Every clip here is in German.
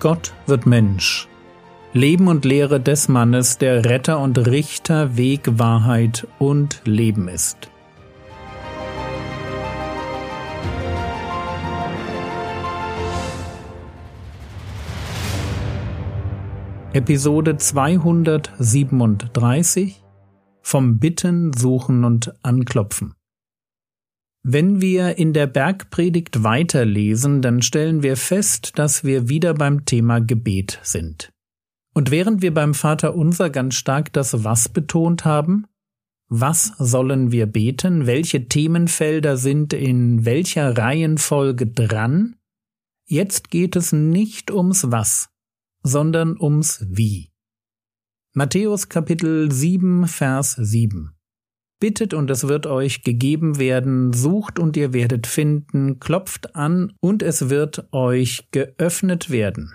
Gott wird Mensch. Leben und Lehre des Mannes, der Retter und Richter, Weg, Wahrheit und Leben ist. Episode 237 Vom Bitten, Suchen und Anklopfen. Wenn wir in der Bergpredigt weiterlesen, dann stellen wir fest, dass wir wieder beim Thema Gebet sind. Und während wir beim Vater unser ganz stark das Was betont haben, was sollen wir beten, welche Themenfelder sind in welcher Reihenfolge dran, jetzt geht es nicht ums Was, sondern ums Wie. Matthäus Kapitel 7, Vers 7. Bittet und es wird euch gegeben werden, sucht und ihr werdet finden, klopft an und es wird euch geöffnet werden.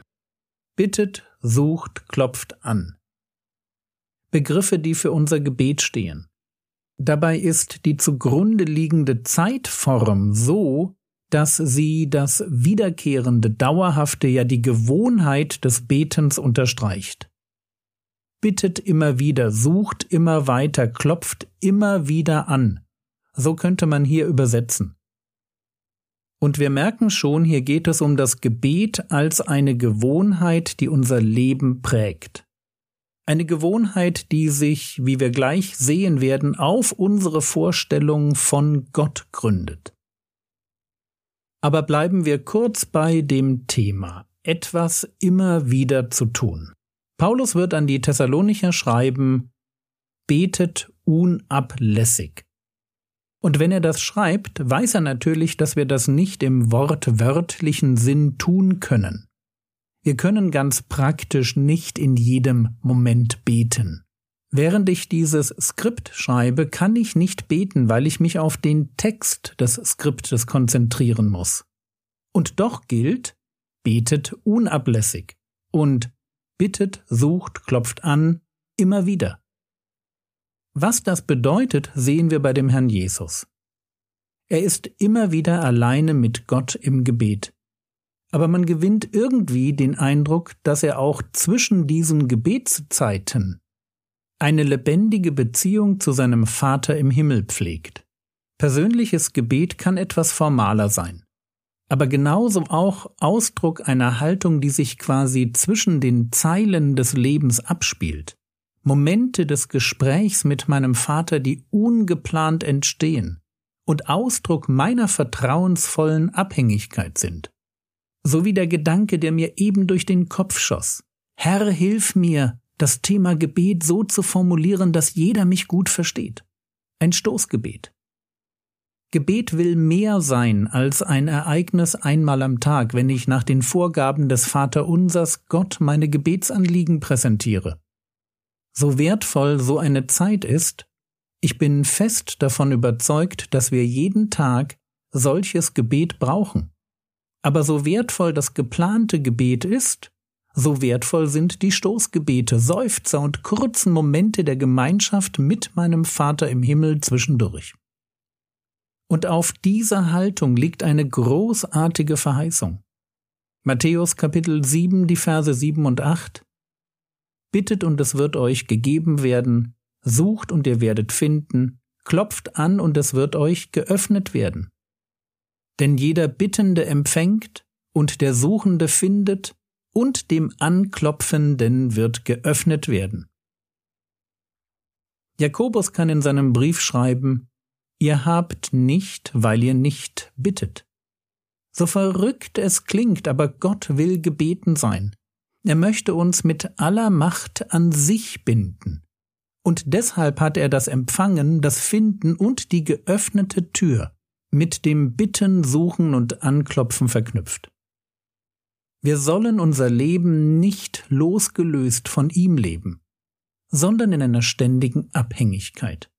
Bittet, sucht, klopft an. Begriffe, die für unser Gebet stehen. Dabei ist die zugrunde liegende Zeitform so, dass sie das wiederkehrende, dauerhafte, ja die Gewohnheit des Betens unterstreicht. Bittet immer wieder, sucht immer weiter, klopft immer wieder an. So könnte man hier übersetzen. Und wir merken schon, hier geht es um das Gebet als eine Gewohnheit, die unser Leben prägt. Eine Gewohnheit, die sich, wie wir gleich sehen werden, auf unsere Vorstellung von Gott gründet. Aber bleiben wir kurz bei dem Thema, etwas immer wieder zu tun. Paulus wird an die Thessalonicher schreiben, betet unablässig. Und wenn er das schreibt, weiß er natürlich, dass wir das nicht im wortwörtlichen Sinn tun können. Wir können ganz praktisch nicht in jedem Moment beten. Während ich dieses Skript schreibe, kann ich nicht beten, weil ich mich auf den Text des Skriptes konzentrieren muss. Und doch gilt, betet unablässig und bittet, sucht, klopft an, immer wieder. Was das bedeutet, sehen wir bei dem Herrn Jesus. Er ist immer wieder alleine mit Gott im Gebet. Aber man gewinnt irgendwie den Eindruck, dass er auch zwischen diesen Gebetszeiten eine lebendige Beziehung zu seinem Vater im Himmel pflegt. Persönliches Gebet kann etwas formaler sein, aber genauso auch Ausdruck einer Haltung, die sich quasi zwischen den Zeilen des Lebens abspielt. Momente des Gesprächs mit meinem Vater, die ungeplant entstehen und Ausdruck meiner vertrauensvollen Abhängigkeit sind. So wie der Gedanke, der mir eben durch den Kopf schoss. Herr, hilf mir, das Thema Gebet so zu formulieren, dass jeder mich gut versteht. Ein Stoßgebet. Gebet will mehr sein als ein Ereignis einmal am Tag, wenn ich nach den Vorgaben des Vaterunsers Gott meine Gebetsanliegen präsentiere. So wertvoll so eine Zeit ist, ich bin fest davon überzeugt, dass wir jeden Tag solches Gebet brauchen. Aber so wertvoll das geplante Gebet ist, so wertvoll sind die Stoßgebete, Seufzer und kurzen Momente der Gemeinschaft mit meinem Vater im Himmel zwischendurch. Und auf dieser Haltung liegt eine großartige Verheißung. Matthäus Kapitel 7, die Verse 7 und 8. Bittet und es wird euch gegeben werden, sucht und ihr werdet finden, klopft an und es wird euch geöffnet werden. Denn jeder Bittende empfängt und der Suchende findet und dem Anklopfenden wird geöffnet werden. Jakobus kann in seinem Brief schreiben, Ihr habt nicht, weil ihr nicht bittet. So verrückt es klingt, aber Gott will gebeten sein. Er möchte uns mit aller Macht an sich binden. Und deshalb hat er das Empfangen, das Finden und die geöffnete Tür mit dem Bitten, Suchen und Anklopfen verknüpft. Wir sollen unser Leben nicht losgelöst von ihm leben, sondern in einer ständigen Abhängigkeit.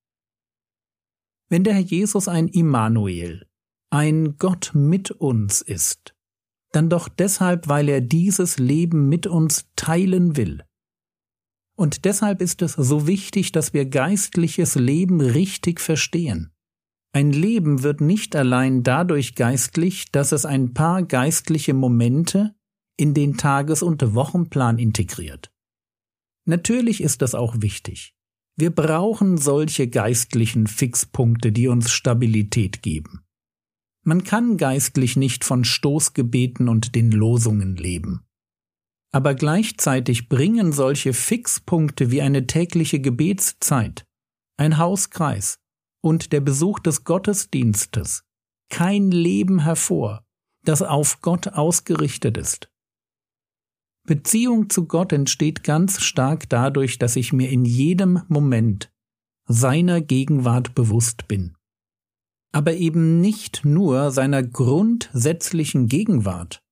Wenn der Herr Jesus ein Immanuel, ein Gott mit uns ist, dann doch deshalb, weil er dieses Leben mit uns teilen will. Und deshalb ist es so wichtig, dass wir geistliches Leben richtig verstehen. Ein Leben wird nicht allein dadurch geistlich, dass es ein paar geistliche Momente in den Tages- und Wochenplan integriert. Natürlich ist das auch wichtig. Wir brauchen solche geistlichen Fixpunkte, die uns Stabilität geben. Man kann geistlich nicht von Stoßgebeten und den Losungen leben. Aber gleichzeitig bringen solche Fixpunkte wie eine tägliche Gebetszeit, ein Hauskreis und der Besuch des Gottesdienstes kein Leben hervor, das auf Gott ausgerichtet ist. Beziehung zu Gott entsteht ganz stark dadurch, dass ich mir in jedem Moment seiner Gegenwart bewusst bin. Aber eben nicht nur seiner grundsätzlichen Gegenwart,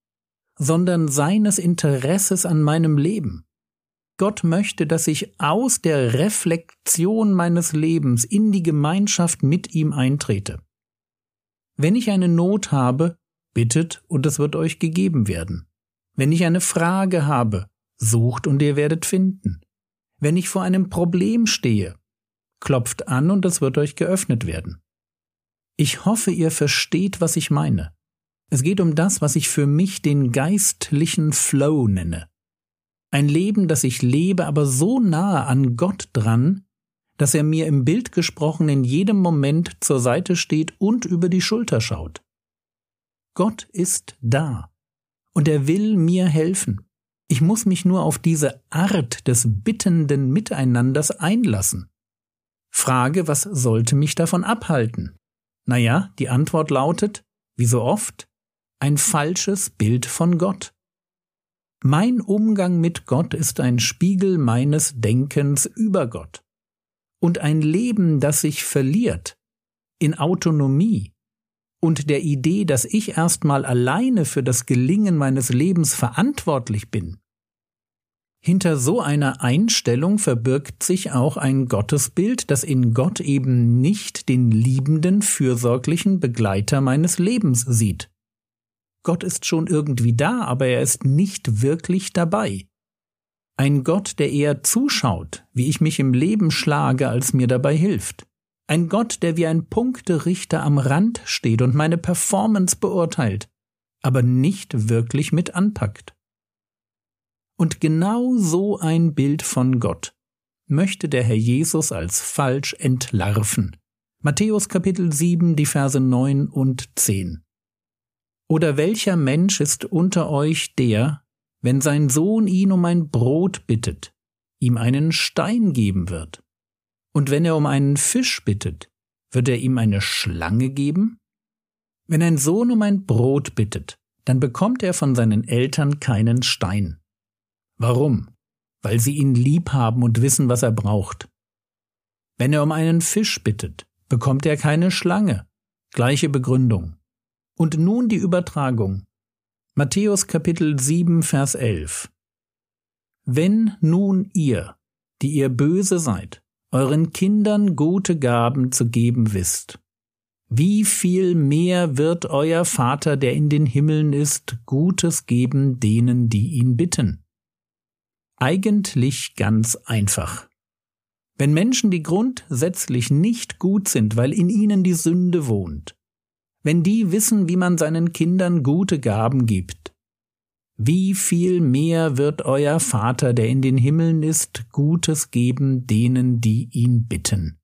sondern seines Interesses an meinem Leben. Gott möchte, dass ich aus der Reflexion meines Lebens in die Gemeinschaft mit ihm eintrete. Wenn ich eine Not habe, bittet und es wird euch gegeben werden. Wenn ich eine Frage habe, sucht und ihr werdet finden. Wenn ich vor einem Problem stehe, klopft an und es wird euch geöffnet werden. Ich hoffe, ihr versteht, was ich meine. Es geht um das, was ich für mich den geistlichen Flow nenne. Ein Leben, das ich lebe, aber so nahe an Gott dran, dass er mir im Bild gesprochen in jedem Moment zur Seite steht und über die Schulter schaut. Gott ist da und er will mir helfen. Ich muss mich nur auf diese Art des bittenden Miteinanders einlassen. Frage, was sollte mich davon abhalten? Naja, die Antwort lautet, wie so oft, ein falsches Bild von Gott. Mein Umgang mit Gott ist ein Spiegel meines Denkens über Gott. Und ein Leben, das sich verliert in Autonomie, und der Idee, dass ich erstmal alleine für das Gelingen meines Lebens verantwortlich bin. Hinter so einer Einstellung verbirgt sich auch ein Gottesbild, das in Gott eben nicht den liebenden, fürsorglichen Begleiter meines Lebens sieht. Gott ist schon irgendwie da, aber er ist nicht wirklich dabei. Ein Gott, der eher zuschaut, wie ich mich im Leben schlage, als mir dabei hilft. Ein Gott, der wie ein Punkterichter am Rand steht und meine Performance beurteilt, aber nicht wirklich mit anpackt. Und genau so ein Bild von Gott möchte der Herr Jesus als falsch entlarven. Matthäus Kapitel 7, die Verse 9 und 10. Oder welcher Mensch ist unter euch der, wenn sein Sohn ihn um ein Brot bittet, ihm einen Stein geben wird? Und wenn er um einen Fisch bittet, wird er ihm eine Schlange geben? Wenn ein Sohn um ein Brot bittet, dann bekommt er von seinen Eltern keinen Stein. Warum? Weil sie ihn lieb haben und wissen, was er braucht. Wenn er um einen Fisch bittet, bekommt er keine Schlange. Gleiche Begründung. Und nun die Übertragung. Matthäus Kapitel 7, Vers 11. Wenn nun ihr, die ihr böse seid, euren Kindern gute Gaben zu geben wisst. Wie viel mehr wird euer Vater, der in den Himmeln ist, Gutes geben denen, die ihn bitten? Eigentlich ganz einfach. Wenn Menschen, die grundsätzlich nicht gut sind, weil in ihnen die Sünde wohnt, wenn die wissen, wie man seinen Kindern gute Gaben gibt, wie viel mehr wird euer Vater, der in den Himmeln ist, Gutes geben denen, die ihn bitten?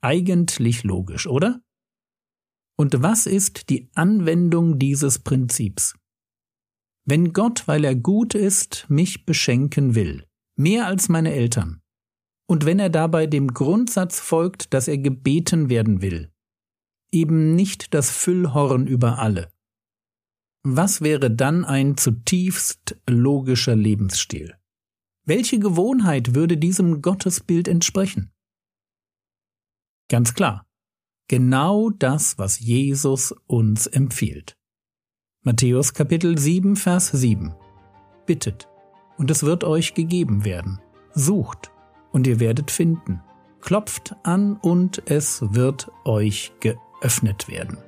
Eigentlich logisch, oder? Und was ist die Anwendung dieses Prinzips? Wenn Gott, weil er gut ist, mich beschenken will, mehr als meine Eltern, und wenn er dabei dem Grundsatz folgt, dass er gebeten werden will, eben nicht das Füllhorn über alle, was wäre dann ein zutiefst logischer Lebensstil? Welche Gewohnheit würde diesem Gottesbild entsprechen? Ganz klar, genau das, was Jesus uns empfiehlt. Matthäus Kapitel 7, Vers 7. Bittet, und es wird euch gegeben werden. Sucht, und ihr werdet finden. Klopft an, und es wird euch geöffnet werden.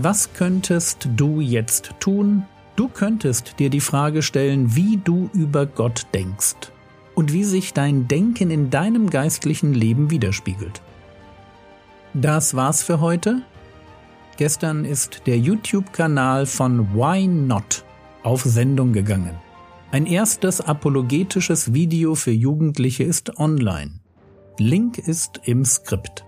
Was könntest du jetzt tun? Du könntest dir die Frage stellen, wie du über Gott denkst. und wie sich dein Denken in deinem geistlichen Leben widerspiegelt. Das war's für heute. Gestern ist der YouTube-Kanal von Why Not auf Sendung gegangen. Ein erstes apologetisches Video für Jugendliche ist online. Link ist im Skript.